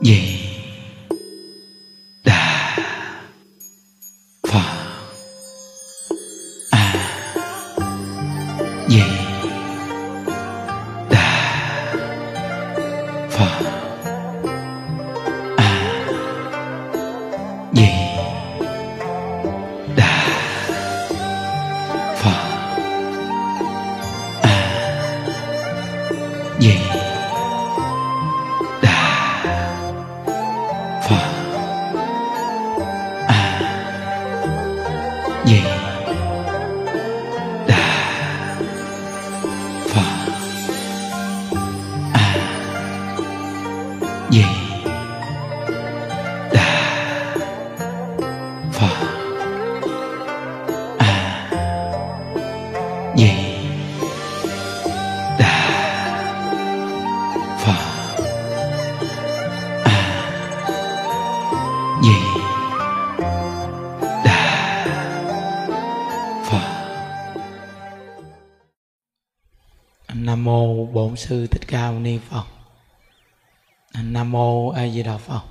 di bổn sư thích ca mâu ni phật. Nam mô a di đà phật.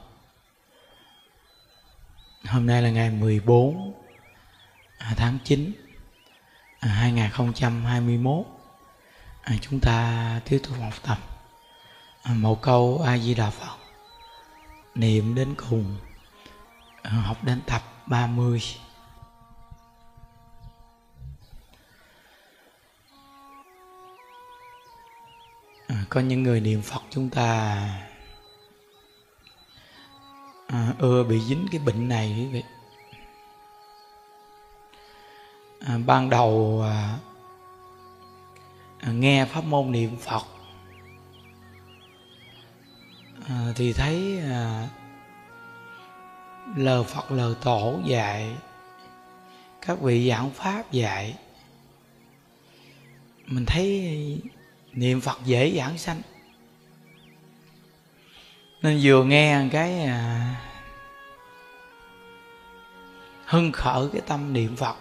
Hôm nay là ngày 14 à, tháng 9 2021 à, à, chúng ta tiếp tục học tập một câu a di đà phật. Niệm đến cùng học đến tập 30 mươi. Có những người niệm phật chúng ta à, ưa bị dính cái bệnh này quý vị. À, ban đầu à, à, nghe pháp môn niệm phật à, thì thấy à, lời phật lời tổ dạy các vị giảng pháp dạy. Mình thấy niệm phật dễ giảng sanh. Nên vừa nghe cái à, hưng khởi cái tâm niệm phật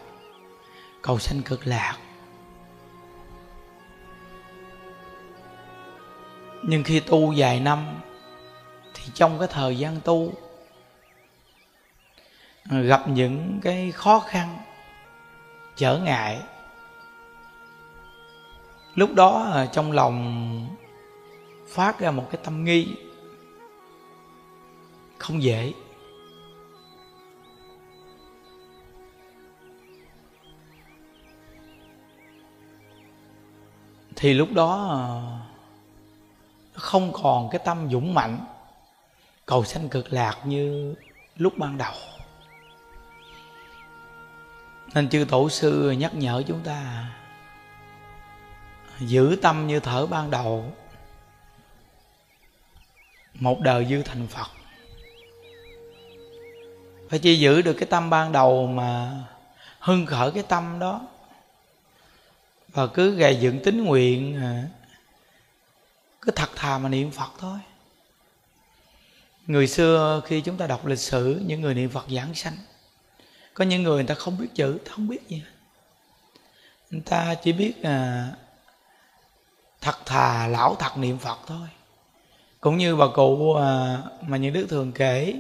cầu sanh cực lạc. Nhưng khi tu vài năm thì trong cái thời gian tu gặp những cái khó khăn trở ngại lúc đó à, trong lòng phát ra một cái tâm nghi. Không dễ. Thì lúc đó à, không còn cái tâm dũng mạnh, cầu sanh cực lạc như lúc ban đầu. Nên chư tổ sư nhắc nhở chúng ta giữ tâm như thở ban đầu. Một đời dư thành phật. Phải chỉ giữ được cái tâm ban đầu mà hưng khởi cái tâm đó. Và cứ gầy dựng tính nguyện à, cứ thật thà mà niệm phật thôi. Người xưa khi chúng ta đọc lịch sử, những người niệm phật giảng sanh, có những người người ta không biết chữ không biết gì người ta chỉ biết là thật thà lão thật niệm phật thôi. Cũng như bà cụ à, mà những đức thường kể.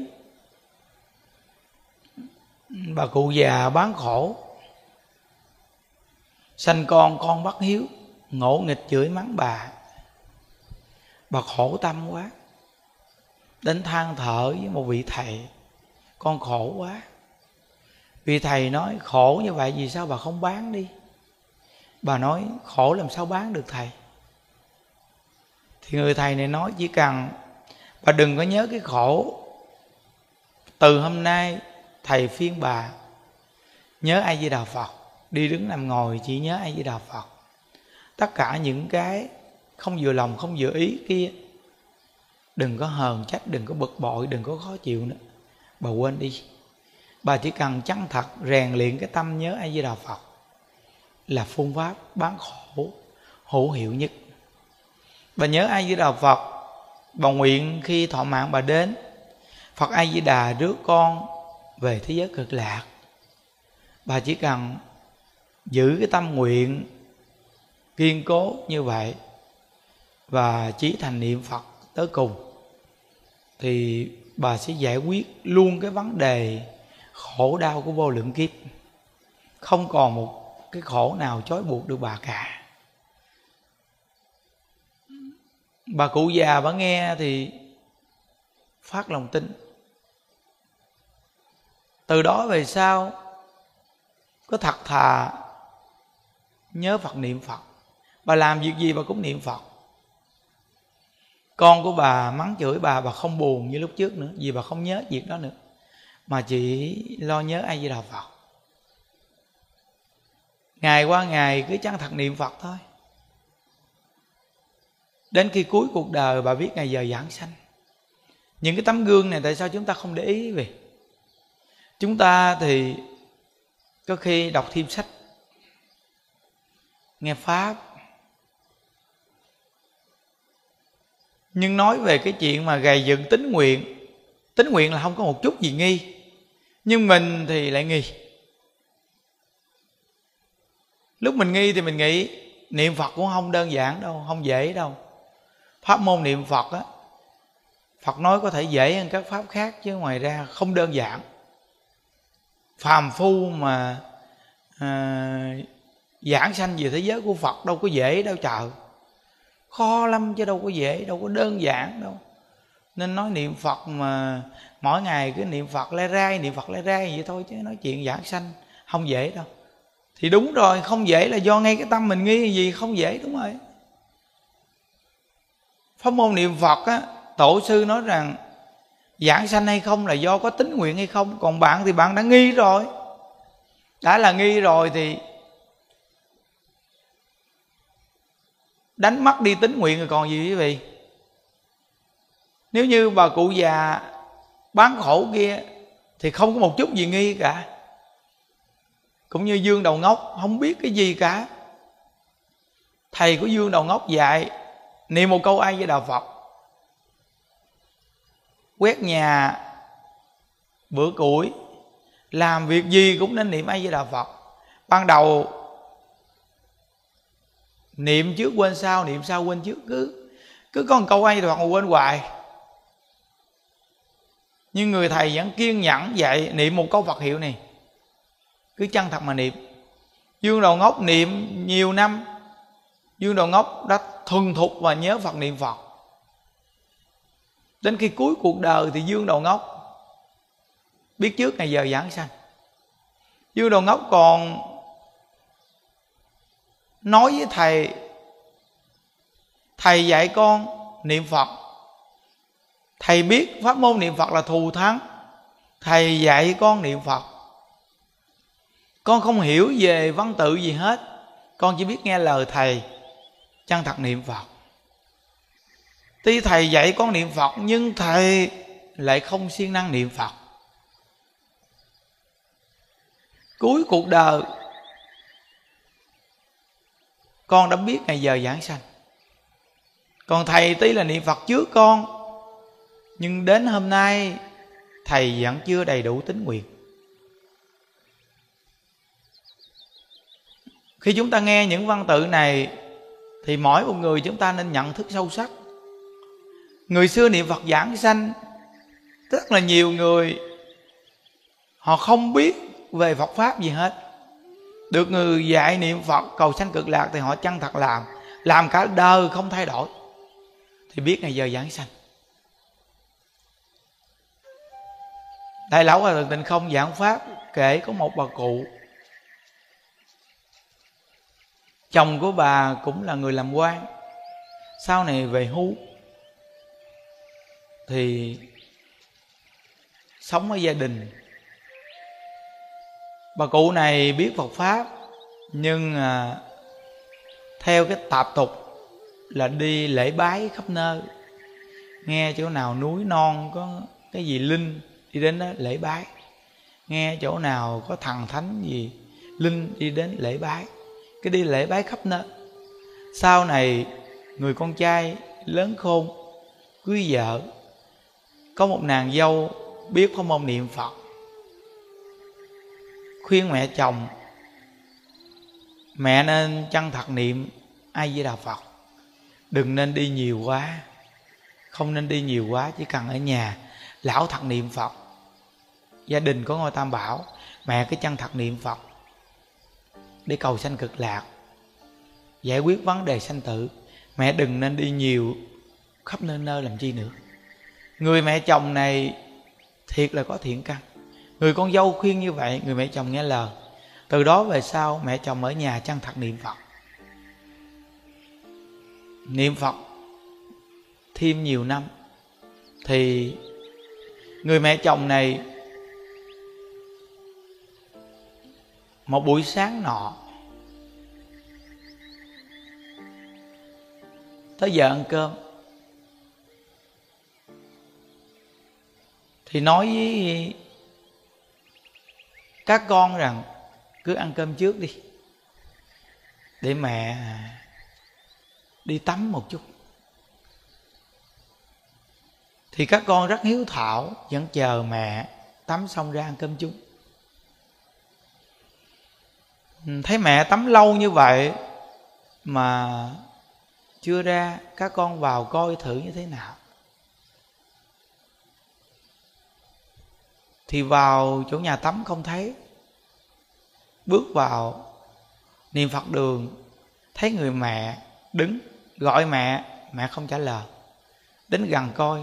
Bà cụ già bán khổ. Sanh con con bắt hiếu. Ngỗ nghịch chửi mắng bà. Bà khổ tâm quá. Đến than thở với một vị thầy. Con khổ quá. Vị thầy nói, khổ như vậy vì sao bà không bán đi? Bà nói, khổ làm sao bán được thầy? Thì người thầy này nói chỉ cần bà đừng có nhớ cái khổ. Từ hôm nay thầy phiên bà, nhớ ai với đạo phật. Đi đứng nằm ngồi chỉ nhớ ai với đạo phật. Tất cả những cái không vừa lòng, không vừa ý kia, đừng có hờn trách, đừng có bực bội, đừng có khó chịu nữa. Bà quên đi. Bà chỉ cần chăng thật rèn luyện cái tâm nhớ ai với đạo phật là phương pháp bán khổ, hữu hiệu nhất bà nhớ a di đà phật bà nguyện khi thọ mạng bà đến. Phật a di đà rước con về thế giới cực lạc. Bà chỉ cần giữ cái tâm nguyện kiên cố như vậy và chí thành niệm phật tới cùng, thì bà sẽ giải quyết luôn cái vấn đề khổ đau của vô lượng kiếp. Không còn một cái khổ nào trói buộc được bà cả. Bà cụ già bà nghe thì phát lòng tin. Từ đó về sau có thật thà nhớ phật niệm phật. Bà làm việc gì bà cũng niệm phật. Con của bà mắng chửi bà bà không buồn như lúc trước nữa, vì bà không nhớ việc đó nữa. Mà chỉ lo nhớ ai với đà phật. Ngày qua ngày cứ chăng thật niệm phật thôi đến khi cuối cuộc đời bà biết ngày giờ giảng sanh. Những cái tấm gương này tại sao chúng ta không để ý về? Chúng ta thì có khi đọc thêm sách, nghe pháp. Nhưng nói về cái chuyện mà gầy dựng tính nguyện tính nguyện là không có một chút gì nghi. Nhưng mình thì lại nghi. Lúc mình nghi thì mình nghĩ niệm phật cũng không đơn giản đâu, không dễ đâu pháp môn niệm phật á phật nói có thể dễ hơn các pháp khác chứ ngoài ra không đơn giản. Phàm phu mà à, giảng sanh về thế giới của phật đâu có dễ đâu chờ khó lắm chứ đâu có dễ đâu có đơn giản đâu. Nên nói niệm phật mà mỗi ngày cứ niệm phật le rai niệm phật le rai vậy thôi chứ nói chuyện giảng sanh không dễ đâu. Thì đúng rồi không dễ là do ngay cái tâm mình nghi gì không dễ đúng rồi pháp môn niệm phật á, tổ sư nói rằng, giảng sanh hay không là do có tính nguyện hay không? Còn bạn thì bạn đã nghi rồi. Đã là nghi rồi thì đánh mất đi tính nguyện rồi còn gì quý vị? Nếu như bà cụ già bán khổ kia thì không có một chút gì nghi cả. Cũng như dương đầu ngốc, không biết cái gì cả. Thầy của dương đầu ngốc dạy niệm một câu ai với đạo phật. Quét nhà, bữa củi, làm việc gì cũng nên niệm ai với đạo phật. Ban đầu, niệm trước quên sau, niệm sau quên trước. Cứ cứ có một câu ai với đạo phật mà quên hoài. Nhưng người thầy vẫn kiên nhẫn dạy niệm một câu phật hiệu này. Cứ chân thật mà niệm. Dương đầu ngốc niệm nhiều năm. Dương đầu ngốc đã thuần thục và nhớ phật niệm phật. Đến khi cuối cuộc đời thì dương đầu ngốc biết trước ngày giờ giảng sanh. Dương đầu ngốc còn nói với thầy thầy dạy con niệm phật. Thầy biết pháp môn niệm phật là thù thắng. Thầy dạy con niệm phật. Con không hiểu về văn tự gì hết. Con chỉ biết nghe lời thầy chân thật niệm phật? Tuy thầy dạy con niệm phật, nhưng thầy lại không siêng năng niệm phật. Cuối cuộc đời, con đã biết ngày giờ giảng sanh. Còn thầy tí là niệm phật trước con, nhưng đến hôm nay, thầy vẫn chưa đầy đủ tính nguyện. Khi chúng ta nghe những văn tự này thì mỗi một người chúng ta nên nhận thức sâu sắc. Người xưa niệm phật giảng sanh, rất là nhiều người, họ không biết về phật pháp gì hết. Được người dạy niệm phật cầu sanh cực lạc thì họ chân thật làm làm cả đời không thay đổi. Thì biết ngày giờ giảng sanh. Đại lão hòa thượng tịnh không giảng pháp kể có một bà cụ chồng của bà cũng là người làm quan. Sau này về hưu thì sống ở gia đình. Bà cụ này biết Phật pháp nhưng à, theo cái tạp tục là đi lễ bái khắp nơi. Nghe chỗ nào núi non có cái gì linh đi đến đó lễ bái. Nghe chỗ nào có thần thánh gì linh đi đến lễ bái cái đi lễ bái khắp nơi. Sau này, người con trai lớn khôn, cưới vợ, có một nàng dâu biết không ông niệm phật. Khuyên mẹ chồng, mẹ nên chân thật niệm ai với đạo phật? Đừng nên đi nhiều quá, không nên đi nhiều quá, chỉ cần ở nhà, lão thật niệm phật. Gia đình có ngôi tam bảo, mẹ cái chân thật niệm phật? Để cầu sanh cực lạc. Giải quyết vấn đề sanh tử, mẹ đừng nên đi nhiều khắp nơi nơi làm chi nữa. Người mẹ chồng này thiệt là có thiện căn. Người con dâu khuyên như vậy, người mẹ chồng nghe lời. Từ đó về sau, mẹ chồng ở nhà chăng thật niệm phật. Niệm phật thêm nhiều năm, thì người mẹ chồng này một buổi sáng nọ. Tới giờ ăn cơm. Thì nói với các con rằng, cứ ăn cơm trước đi, để mẹ đi tắm một chút. Thì các con rất hiếu thảo, vẫn chờ mẹ tắm xong ra ăn cơm chung thấy mẹ tắm lâu như vậy mà chưa ra, các con vào coi thử như thế nào. Thì vào chỗ nhà tắm không thấy. Bước vào niệm phật đường, thấy người mẹ đứng, gọi mẹ mẹ không trả lời. Đến gần coi,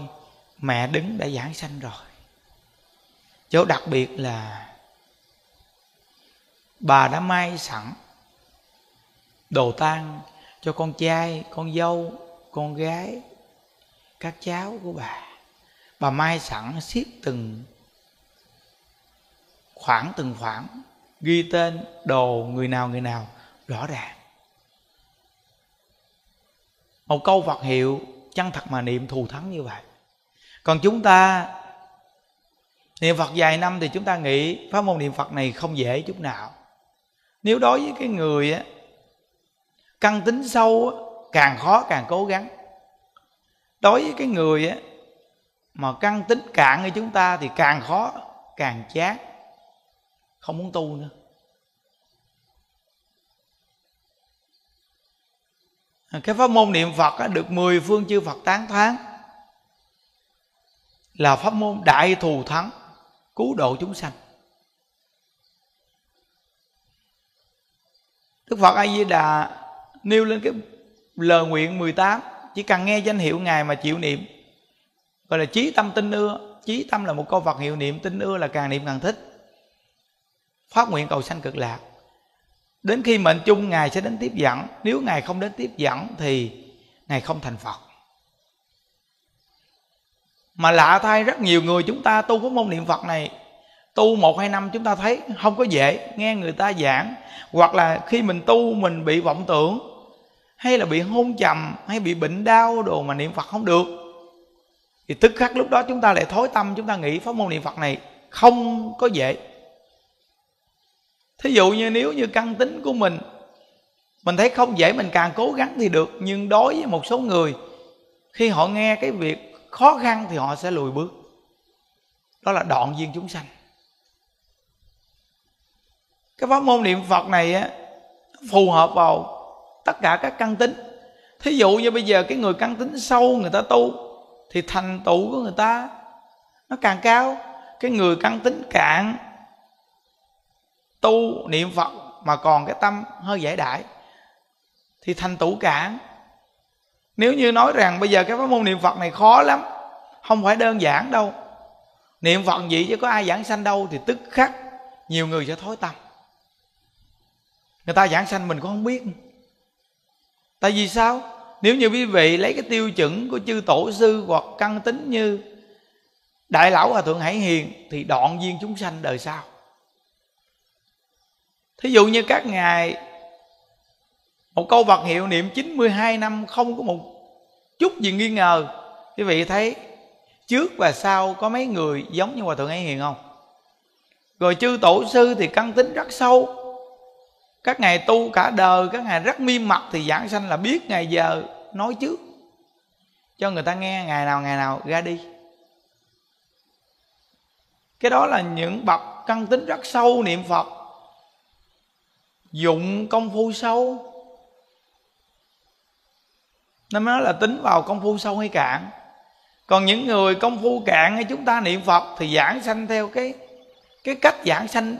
mẹ đứng đã giảng sanh rồi. Chỗ đặc biệt là bà đã may sẵn đồ tang cho con trai, con dâu, con gái, các cháu của bà. Bà mai sẵn xiết từng, khoảng từng khoảng, ghi tên đồ người nào người nào rõ ràng. Một câu Phật hiệu chân thật mà niệm thù thắng như vậy. Còn chúng ta niệm Phật vài năm thì chúng ta nghĩ pháp môn niệm Phật này không dễ chút nào nếu đối với cái người á căn tính sâu á, càng khó càng cố gắng. Đối với cái người á mà căn tính cạn như chúng ta thì càng khó càng chán. Không muốn tu nữa. Cái pháp môn niệm phật á, được mười phương chư phật tán thán. Là pháp môn đại thù thắng cứu độ chúng sanh. Đức Phật A Di Đà nêu lên cái lời nguyện 18 chỉ cần nghe danh hiệu ngài mà chịu niệm. Gọi là trí tâm tinh ưa. Trí tâm là một câu vật hiệu niệm, tinh ưa là càng niệm càng thích. Phát nguyện cầu sanh cực lạc. Đến khi mệnh chung, ngài sẽ đến tiếp dẫn. Nếu ngài không đến tiếp dẫn thì ngài không thành phật. Mà lạ thay, rất nhiều người chúng ta tu pháp môn niệm phật này tu một hai năm chúng ta thấy không có dễ, nghe người ta giảng. Hoặc là khi mình tu mình bị vọng tưởng, hay là bị hôn trầm, hay bị bệnh đau đồ mà niệm phật không được, thì tức khắc lúc đó chúng ta lại thối tâm, chúng ta nghĩ pháp môn niệm phật này không có dễ. Thí dụ như nếu như căn tính của mình mình thấy không dễ, mình càng cố gắng thì được. Nhưng đối với một số người, khi họ nghe cái việc khó khăn thì họ sẽ lùi bước. Đó là đoạn duyên chúng sanh cái pháp môn niệm phật này á, phù hợp vào tất cả các căn tính. Thí dụ như bây giờ cái người căn tính sâu người ta tu, thì thành tựu của người ta nó càng cao. Cái người căn tính cạn, tu niệm phật mà còn cái tâm hơi giải đại, thì thành tựu cạn. Nếu như nói rằng bây giờ cái pháp môn niệm phật này khó lắm, không phải đơn giản đâu. Niệm phật gì chứ có ai giảng sanh đâu, thì tức khắc nhiều người sẽ thối tâm người ta giảng sanh mình cũng không biết. Tại vì sao? Nếu như quý vị lấy cái tiêu chuẩn của chư tổ sư hoặc căn tính như đại lão hòa thượng hải hiền thì đoạn duyên chúng sanh đời sau. Thí dụ như các ngài một câu vật hiệu niệm 92 năm không có một chút gì nghi ngờ, quý vị thấy trước và sau có mấy người giống như hòa thượng ấy hiền không? Rồi chư tổ sư thì căn tính rất sâu các ngài tu cả đời, các ngài rất miên mặt thì giảng sanh là biết ngày giờ nói trước. Cho người ta nghe, ngày nào ngày nào ra đi. Cái đó là những bậc căn tính rất sâu niệm phật. Dụng công phu sâu. Nên mới nói là tính vào công phu sâu hay cạn. Còn những người công phu cạn hay chúng ta niệm phật thì giảng sanh theo cái cái cách giảng sanh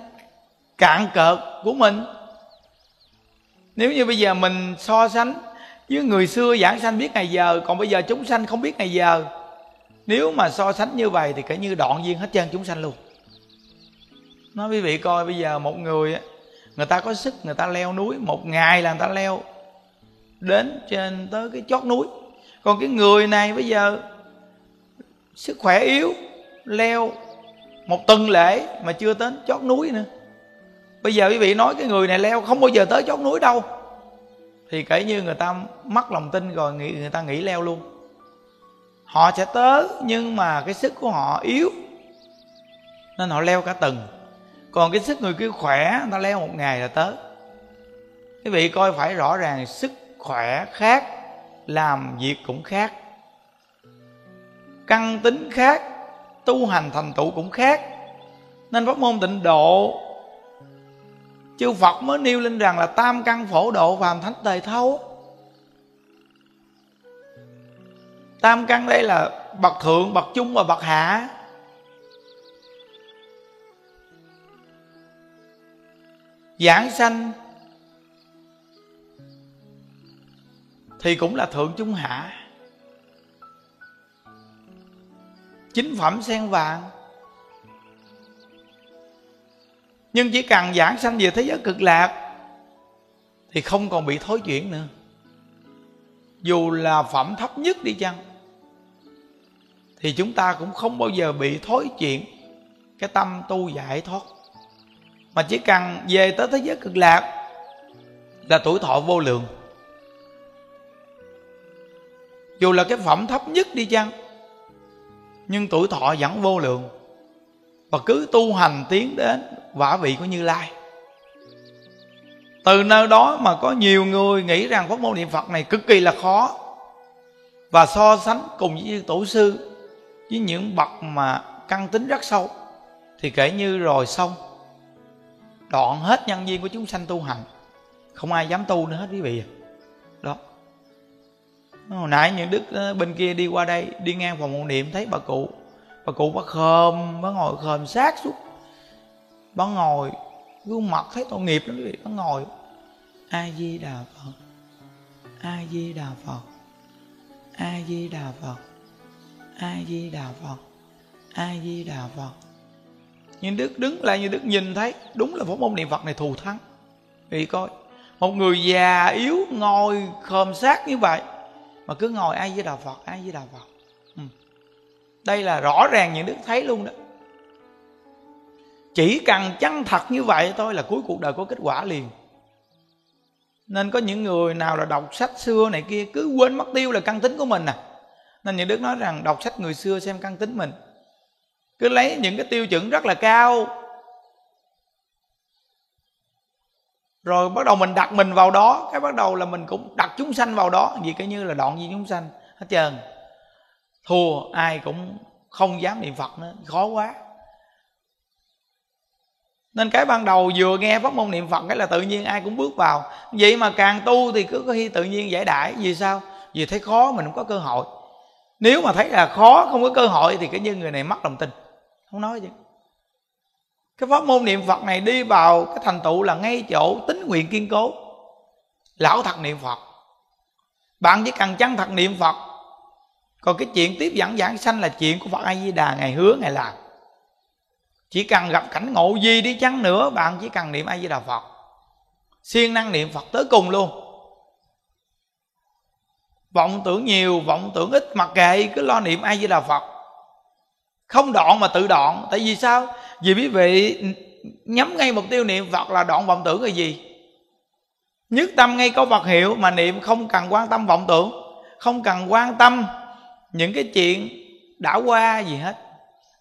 cạn cợt của mình nếu như bây giờ mình so sánh với người xưa giảng sanh biết ngày giờ, còn bây giờ chúng sanh không biết ngày giờ. Nếu mà so sánh như vậy thì kể như đoạn duyên hết trơn chúng sanh luôn. Nói quý vị coi, bây giờ một người người ta có sức, người ta leo núi, một ngày là người ta leo đến trên tới cái chót núi. Còn cái người này bây giờ sức khỏe yếu, leo một tuần lễ mà chưa đến chót núi nữa bây giờ quý vị nói cái người này leo không bao giờ tới chót núi đâu. Thì kể như người ta mất lòng tin rồi nghĩ, người ta nghĩ leo luôn. Họ sẽ tới, nhưng mà cái sức của họ yếu. Nên họ leo cả tuần còn cái sức người kia khỏe, người ta leo một ngày là tới. Quý vị coi phải rõ ràng, sức khỏe khác, làm việc cũng khác. Căn tính khác, tu hành thành tựu cũng khác. Nên pháp môn tịnh độ chư phật mới nêu lên rằng là tam căn phổ độ phàm thánh tề thấu. Tam căn đây là bậc thượng, bậc trung và bậc hạ. Giảng sanh thì cũng là thượng trung hạ. Chính phẩm sen vàng. Nhưng chỉ cần giảng sanh về thế giới cực lạc, thì không còn bị thối chuyển nữa. Dù là phẩm thấp nhất đi chăng, thì chúng ta cũng không bao giờ bị thối chuyện cái tâm tu giải thoát. Mà chỉ cần về tới thế giới cực lạc là tuổi thọ vô lượng. Dù là cái phẩm thấp nhất đi chăng, nhưng tuổi thọ vẫn vô lượng. Và cứ tu hành tiến đến vả vị của như lai. Từ nơi đó mà có nhiều người nghĩ rằng pháp môn niệm phật này cực kỳ là khó. Và so sánh cùng với tổ sư, với những bậc mà căn tính rất sâu, thì kể như rồi xong. Đoạn hết nhân viên của chúng sanh tu hành, không ai dám tu nữa hết quý vị đó. Hồi nãy những đức ờ, bên kia đi qua đây, đi ngang phòng hộ niệm, thấy bà cụ bà cụ bà khom bà ngồi khom sát suốt bà ngồi, gương mặt thấy tội nghiệp lắm quý vị. Bà ngồi, a di đà phật, a di đà phật, a di đà phật, a di đà phật, a di đà phật. Nhưng đức đứng lại, như đức nhìn thấy, đúng là pháp môn niệm phật này thù thắng. Vì coi, một người già yếu ngồi khom sát như vậy, mà cứ ngồi ai với đà phật ai với đà phật. Ừ. đây là rõ ràng những đức thấy luôn đó chỉ cần chân thật như vậy thôi là cuối cuộc đời có kết quả liền. Nên có những người nào là đọc sách xưa này kia cứ quên mất tiêu là căn tính của mình à. Nên những đức nói rằng đọc sách người xưa xem căn tính mình. Cứ lấy những cái tiêu chuẩn rất là cao. Rồi bắt đầu mình đặt mình vào đó, cái bắt đầu là mình cũng đặt chúng sanh vào đó. Vì cái như là đoạn gì chúng sanh, hết trơn. Thua ai cũng không dám niệm phật nữa, khó quá nên cái ban đầu vừa nghe pháp môn niệm phật, cái là tự nhiên ai cũng bước vào. Vậy mà càng tu thì cứ có khi tự nhiên giải đãi. Vì sao? Vì thấy khó, mình không có cơ hội. Nếu mà thấy là khó, không có cơ hội thì cái như người này mất lòng tin. Không nói gì cái pháp môn niệm phật này đi vào cái thành tựu là ngay chỗ tính nguyện kiên cố. Lão thật niệm phật. Bạn chỉ cần chân thật niệm phật. Còn cái chuyện tiếp dẫn giảng sanh là chuyện của phật a di đà ngày hứa, ngày làm chỉ cần gặp cảnh ngộ gì đi chăng nữa, bạn chỉ cần niệm a di đà phật. Siêng năng niệm phật tới cùng luôn. Vọng tưởng nhiều, vọng tưởng ít, mặc kệ, cứ lo niệm a di đà phật. Không đoạn mà tự đoạn. Tại vì sao? Vì quý vị nhắm ngay mục tiêu niệm phật là đoạn vọng tưởng là gì? Nhất tâm ngay câu Phật hiệu mà niệm không cần quan tâm vọng tưởng, không cần quan tâm những cái chuyện đã qua gì hết.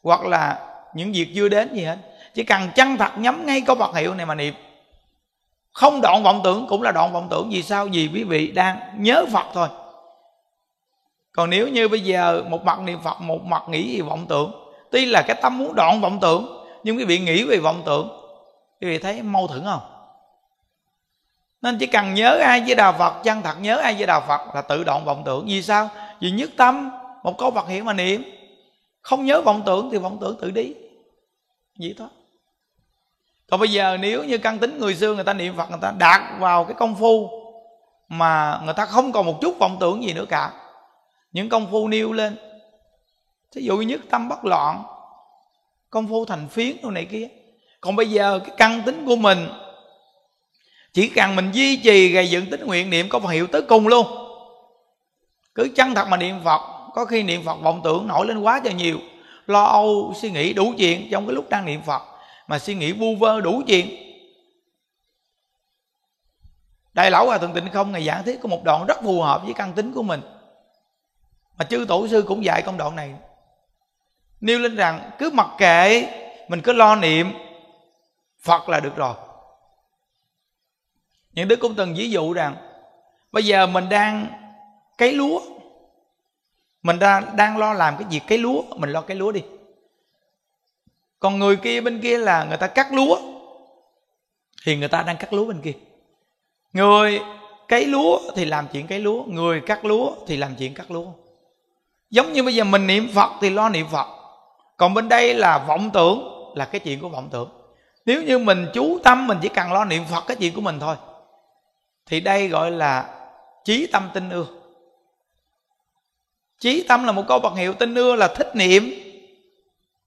Hoặc là những việc chưa đến gì hết. Chỉ cần chân thật nhắm ngay câu Phật hiệu này mà niệm. Không đoạn vọng tưởng cũng là đoạn vọng tưởng. Vì sao? Vì quý vị đang nhớ Phật thôi. Còn nếu như bây giờ một mặt niệm phật, một mặt nghĩ về vọng tưởng, tuy là cái tâm muốn đoạn vọng tưởng, nhưng quý vị nghĩ về vọng tưởng, quý vị thấy mâu thuẫn không? Nên chỉ cần nhớ ai với đạo phật, chân thật nhớ ai với đạo phật là tự đoạn vọng tưởng. Vì sao? Vì nhất tâm, một câu Phật hiệu mà niệm. Không nhớ vọng tưởng thì vọng tưởng tự đi vậy thôi. Còn bây giờ nếu như căn tính người xưa người ta niệm phật, người ta đạt vào cái công phu mà người ta không còn một chút vọng tưởng gì nữa cả, những công phu nêu lên, thí dụ nhất tâm bất loạn, công phu thành phiến đồ này kia. Còn bây giờ cái căn tính của mình, chỉ cần mình duy trì gây dựng tính nguyện niệm có hiệu tới cùng luôn. Cứ chân thật mà niệm phật, có khi niệm phật vọng tưởng nổi lên quá cho nhiều lo âu, suy nghĩ đủ chuyện trong cái lúc đang niệm phật, mà suy nghĩ vu vơ đủ chuyện. Đại lão hòa thượng tịnh không ngày giảng thuyết có một đoạn rất phù hợp với căn tính của mình, mà chư tổ sư cũng dạy công đoạn này. Nêu lên rằng, cứ mặc kệ, mình cứ lo niệm, phật là được rồi. Những đứa cũng từng ví dụ rằng, bây giờ mình đang cấy lúa mình đang, đang lo làm cái việc cái lúa. Mình lo cái lúa đi. Còn người kia bên kia là người ta cắt lúa thì người ta đang cắt lúa bên kia. Người cấy lúa thì làm chuyện cấy lúa người cắt lúa thì làm chuyện cắt lúa. Giống như bây giờ mình niệm phật thì lo niệm phật. Còn bên đây là vọng tưởng là cái chuyện của vọng tưởng. Nếu như mình chú tâm mình chỉ cần lo niệm phật cái chuyện của mình thôi. Thì đây gọi là trí tâm tinh ưa chí tâm là một câu Phật hiệu tinh ưa là thích niệm.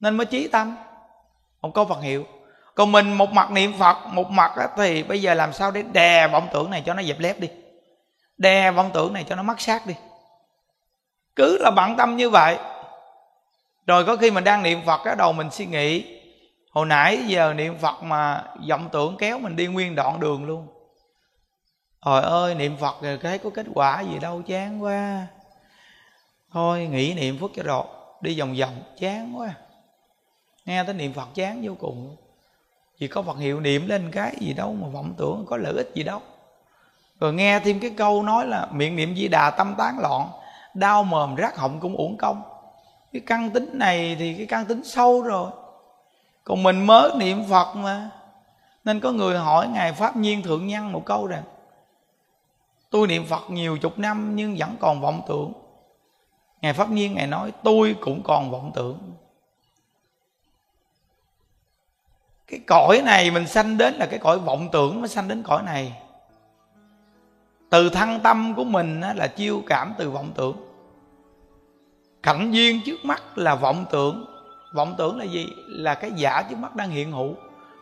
Nên mới trí tâm. Một câu Phật hiệu. Còn mình một mặt niệm Phật, một mặt thì bây giờ làm sao để đè vọng tưởng này cho nó dẹp lép đi. Đè vọng tưởng này cho nó mắc sát đi. Cứ là bận tâm như vậy. Rồi có khi mình đang niệm Phật cái đầu mình suy nghĩ, hồi nãy giờ niệm Phật mà vọng tưởng kéo mình đi nguyên đoạn đường luôn. Trời ơi, niệm Phật rồi thấy có kết quả gì đâu, chán quá. Thôi, nghĩ niệm phước cho rồi Đi vòng vòng, chán quá à. nghe tới niệm phật chán vô cùng. Chỉ có phật hiệu niệm lên cái gì đâu mà vọng tưởng, có lợi ích gì đâu. Rồi nghe thêm cái câu nói là miệng niệm di đà tâm tán loạn, đau mồm rác họng cũng uổng công. Cái căn tính này thì cái căn tính sâu rồi. Còn mình mới niệm phật mà. Nên có người hỏi ngài pháp nhiên thượng nhân một câu rằng, tôi niệm phật nhiều chục năm nhưng vẫn còn vọng tưởng ngài pháp nhiên, ngài nói, tôi cũng còn vọng tưởng. Cái cõi này mình sanh đến là cái cõi vọng tưởng mới sanh đến cõi này. Từ thân tâm của mình là chiêu cảm từ vọng tưởng. Cảnh duyên trước mắt là vọng tưởng. Vọng tưởng là gì? Là cái giả trước mắt đang hiện hữu,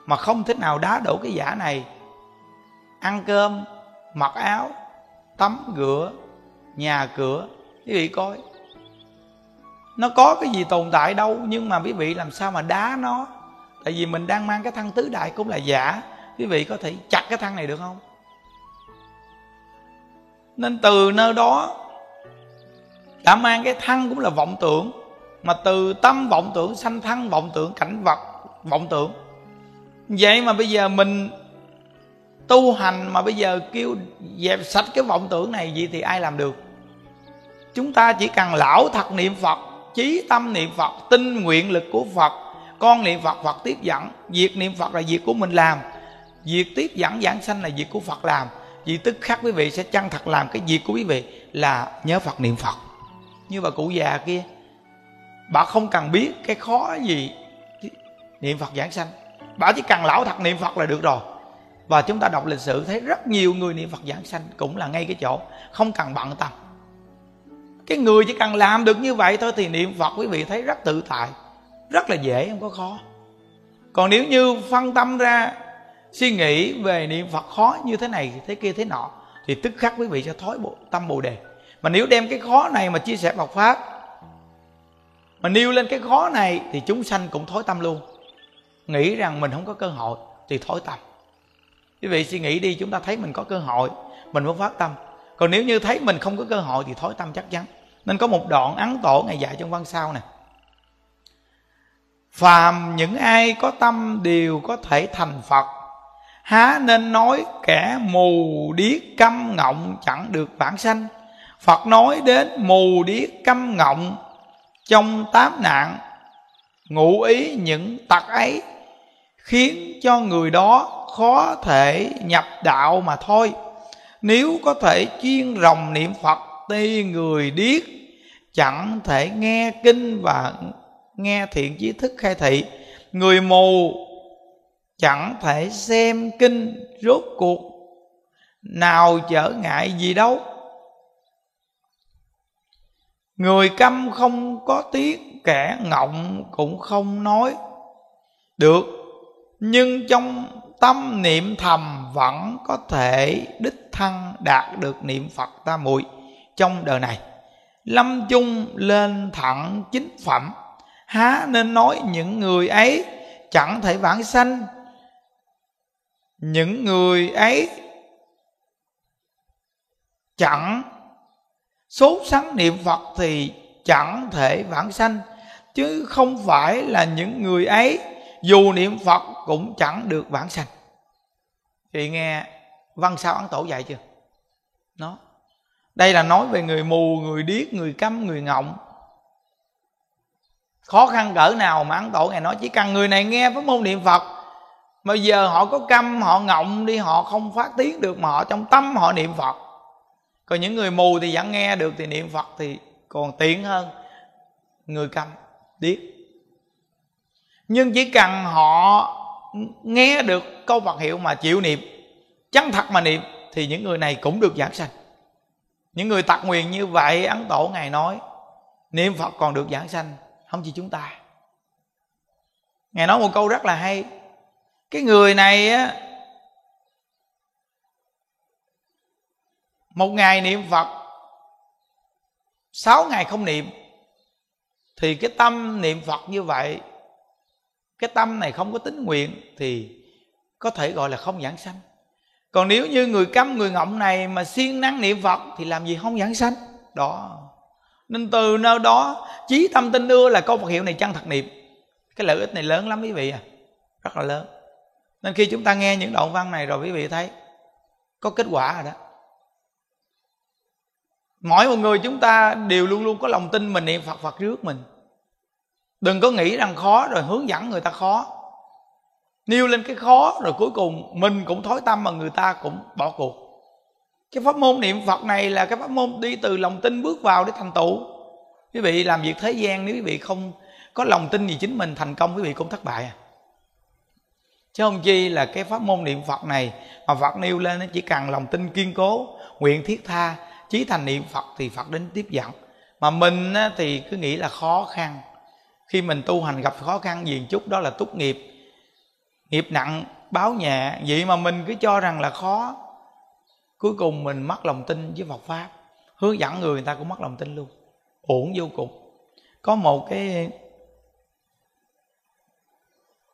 mà không thể nào đá đổ cái giả này. Ăn cơm, mặc áo, tắm rửa, nhà cửa, quý vị coi nó có cái gì tồn tại đâu, nhưng mà quý vị làm sao mà đá nó? Tại vì mình đang mang cái thân tứ đại cũng là giả. Quý vị có thể chặt cái thân này được không? Nên từ nơi đó, đã mang cái thân cũng là vọng tưởng. Mà từ tâm vọng tưởng, sanh thân vọng tưởng, cảnh vật vọng tưởng. Vậy mà bây giờ mình tu hành, mà bây giờ kêu dẹp sạch cái vọng tưởng này gì thì ai làm được? Chúng ta chỉ cần lão thật niệm phật chí tâm niệm phật tin nguyện lực của phật. Con niệm phật phật tiếp dẫn. Việc niệm phật là việc của mình làm. Việc tiếp dẫn giảng sanh là việc của phật làm. Vì tức khắc quý vị sẽ chân thật làm cái việc của quý vị là nhớ phật, niệm phật. Như bà cụ già kia, bà không cần biết cái khó gì niệm phật giảng sanh. Bà chỉ cần lão thật niệm phật là được rồi. Và chúng ta đọc lịch sử thấy rất nhiều người niệm phật giảng sanh cũng là ngay cái chỗ, không cần bận tâm cái người chỉ cần làm được như vậy thôi thì niệm phật quý vị thấy rất tự tại, rất là dễ, không có khó. Còn nếu như phân tâm ra, suy nghĩ về niệm phật khó như thế này, thế kia, thế nọ, thì tức khắc quý vị sẽ thói bộ, tâm bồ đề. Mà nếu đem cái khó này mà chia sẻ Phật pháp, mà nêu lên cái khó này thì chúng sanh cũng thối tâm luôn. Nghĩ rằng mình không có cơ hội thì thối tâm. Quý vị suy nghĩ đi, chúng ta thấy mình có cơ hội, mình muốn phát tâm. Còn nếu như thấy mình không có cơ hội thì thối tâm chắc chắn nên có một đoạn ấn tổ ngày dạy trong văn sau này phàm những ai có tâm đều có thể thành phật. Há nên nói kẻ mù điếc câm ngọng chẳng được vãng sanh. Phật nói đến mù điếc câm ngọng, trong tám nạn, ngụ ý những tật ấy, khiến cho người đó khó thể nhập đạo mà thôi. Nếu có thể chuyên rồng niệm phật ti người điếc, chẳng thể nghe kinh và nghe thiện trí thức khai thị. Người mù chẳng thể xem kinh rốt cuộc, nào trở ngại gì đâu. Người câm không có tiếng, kẻ ngọng cũng không nói. Được, nhưng trong tâm niệm thầm vẫn có thể đích thăng đạt được niệm phật ta muội trong đời này. Lâm chung lên thẳng chính phẩm. Há nên nói những người ấy chẳng thể vãng sanh. Những người ấy chẳng, số sắng niệm phật thì chẳng thể vãng sanh. Chứ không phải là những người ấy, dù niệm phật cũng chẳng được vãng sanh. Thì nghe văn sao ấn tổ dạy chưa? Nó đây là nói về người mù, người điếc, người câm, người ngọng. Khó khăn cỡ nào mà ăn tổ ngài nói chỉ cần người này nghe pháp môn niệm phật, mà giờ họ có câm, họ ngọng đi, họ không phát tiếng được mà họ trong tâm họ niệm phật. Còn những người mù thì vẫn nghe được thì niệm phật thì còn tiện hơn người câm, điếc. Nhưng chỉ cần họ nghe được câu Phật hiệu mà chịu niệm, chân thật mà niệm, thì những người này cũng được giảng sanh những người tặc nguyền như vậy, ấn tổ ngài nói, niệm phật còn được giảng sanh, không chỉ chúng ta. Ngài nói một câu rất là hay. Cái người này á, một ngày niệm phật, sáu ngày không niệm, thì cái tâm niệm phật như vậy, cái tâm này không có tính nguyện thì có thể gọi là không giảng sanh còn nếu như người câm, người ngọng này mà siêng năng niệm phật thì làm gì? Không giảng sanh. Đó. Nên từ nơi đó chí tâm tin ưa là câu Phật hiệu này chân thật niệm. Cái lợi ích này lớn lắm, quý vị à. Rất là lớn. Nên khi chúng ta nghe những đoạn văn này rồi, quý vị thấy có kết quả rồi đó. Mỗi một người chúng ta đều luôn luôn có lòng tin mình niệm phật phật trước mình. Đừng có nghĩ rằng khó rồi hướng dẫn người ta khó nêu lên cái khó, rồi cuối cùng mình cũng thối tâm mà người ta cũng bỏ cuộc. Cái pháp môn niệm phật này là cái pháp môn đi từ lòng tin bước vào để thành tựu. Quý vị làm việc thế gian, nếu quý vị không có lòng tin gì chính mình thành công, quý vị cũng thất bại à. Chứ không chi là cái pháp môn niệm phật này mà phật nêu lên chỉ cần lòng tin kiên cố, nguyện thiết tha, chí thành niệm phật thì phật đến tiếp dẫn. Mà mình thì cứ nghĩ là khó khăn. Khi mình tu hành gặp khó khăn gì chút đó là túc nghiệp nghiệp nặng, báo nhẹ. Vậy mà mình cứ cho rằng là khó. Cuối cùng mình mất lòng tin với Phật pháp. Hướng dẫn người người ta cũng mất lòng tin luôn. Uổng vô cùng. Có một cái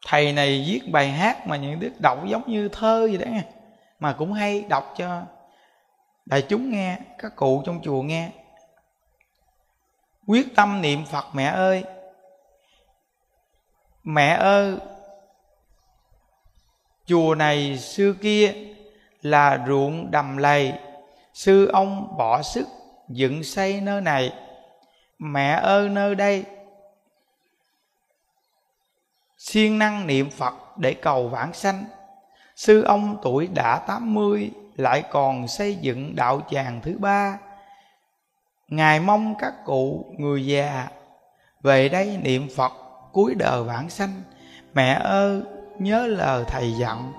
thầy này viết bài hát mà những đứa đọc giống như thơ vậy đó nghe. Mà cũng hay đọc cho đại chúng nghe, các cụ trong chùa nghe. Quyết tâm niệm phật, mẹ ơi mẹ ơi chùa này xưa kia là ruộng đầm lầy. Sư ông bỏ sức dựng xây nơi này. Mẹ ơi, nơi đây. Siêng năng niệm phật để cầu vãng sanh. Sư ông tuổi đã 80 lại còn xây dựng đạo tràng thứ ba. Ngài mong các cụ, người già, về đây niệm phật cuối đời vãng sanh. Mẹ ơi nhớ lời thầy dặn,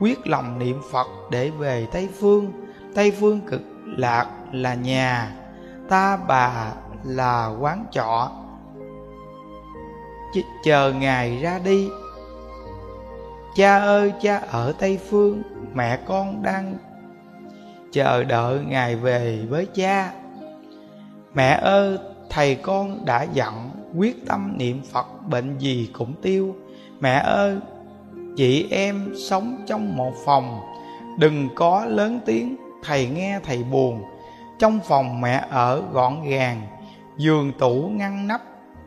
quyết lòng niệm phật để về tây phương. Tây phương cực lạc là nhà, ta bà là quán trọ. Ch chờ ngài ra đi. Cha ơi, cha ở tây phương, mẹ con đang chờ đợi ngài về với cha. Mẹ ơi, thầy con đã dặn, quyết tâm niệm phật, bệnh gì cũng tiêu. Mẹ ơi chị em sống trong một phòng. Đừng có lớn tiếng, thầy nghe thầy buồn. Trong phòng mẹ ở gọn gàng, giường tủ ngăn nắp,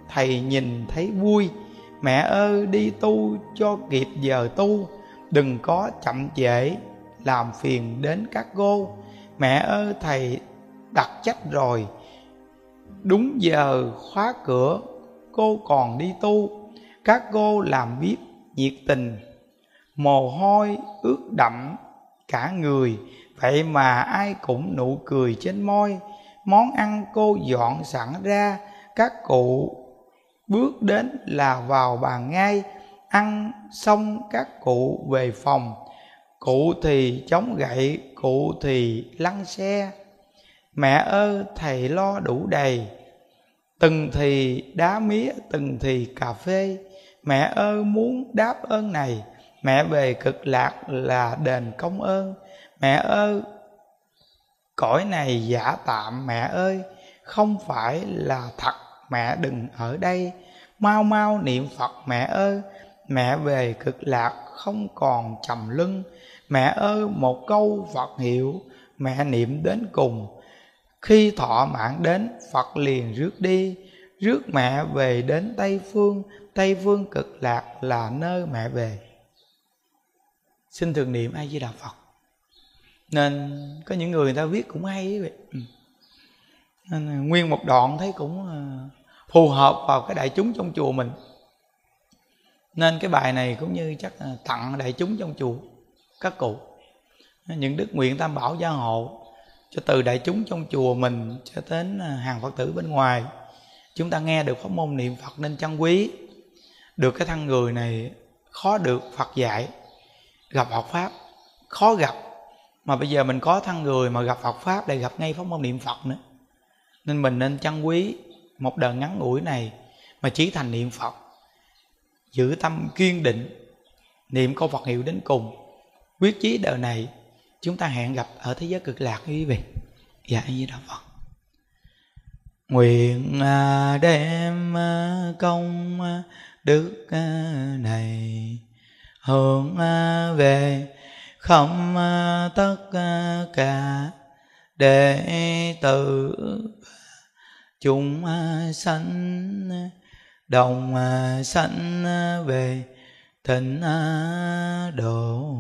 thầy nhìn thấy vui. Mẹ ơi, đi tu cho kịp giờ tu, đừng có chậm trễ, làm phiền đến các cô. Mẹ ơi, thầy đặt trách rồi. Đúng giờ khóa cửa, cô còn đi tu. Các cô làm biết nhiệt tình mồ hôi, ướt đậm cả người. Vậy mà ai cũng nụ cười trên môi. Món ăn cô dọn sẵn ra, các cụ bước đến là vào bàn ngay. Ăn xong, các cụ về phòng. Cụ thì chống gậy, cụ thì lăn xe. Mẹ ơi, thầy lo đủ đầy. Từng thì đá mía, từng thì cà phê. Mẹ ơi, muốn đáp ơn này mẹ về cực lạc là đền công ơn. Mẹ ơi, cõi này giả tạm mẹ ơi, không phải là thật mẹ đừng ở đây. Mau mau niệm phật mẹ ơi, mẹ về cực lạc không còn trầm lưng mẹ ơi, một câu phật hiệu, mẹ niệm đến cùng. Khi thọ mạng đến, phật liền rước đi. Rước mẹ về đến tây phương. Tây phương cực lạc là nơi mẹ về xin thường niệm a di đà phật. Nên có những người người ta viết cũng hay vậy. Ừ. Nên nguyên một đoạn thấy cũng ờ, phù hợp vào cái đại chúng trong chùa mình. Nên cái bài này cũng như chắc tặng đại chúng trong chùa, các cụ. Những đức nguyện tam bảo gia hộ cho từ đại chúng trong chùa mình cho đến ờ, hàng phật tử bên ngoài. Chúng ta nghe được pháp môn niệm phật nên trân quý. Được cái thân người này khó được phật dạy gặp học pháp. Khó gặp. Mà bây giờ mình có thân người mà gặp Phật pháp lại gặp ngay pháp môn niệm Phật nữa. Nên mình nên trân quý một đời ngắn ngủi này mà chỉ thành niệm Phật. Giữ tâm kiên định, niệm câu Phật hiệu đến cùng. Quyết chí đời này, chúng ta hẹn gặp ở thế giới cực lạc quý vị. Dạ như đạo Phật. Nguyện à, đem à, công à, đức này hưởng à, về không à, tất à, cả đệ tử chúng sanh đồng sanh về thịnh độ.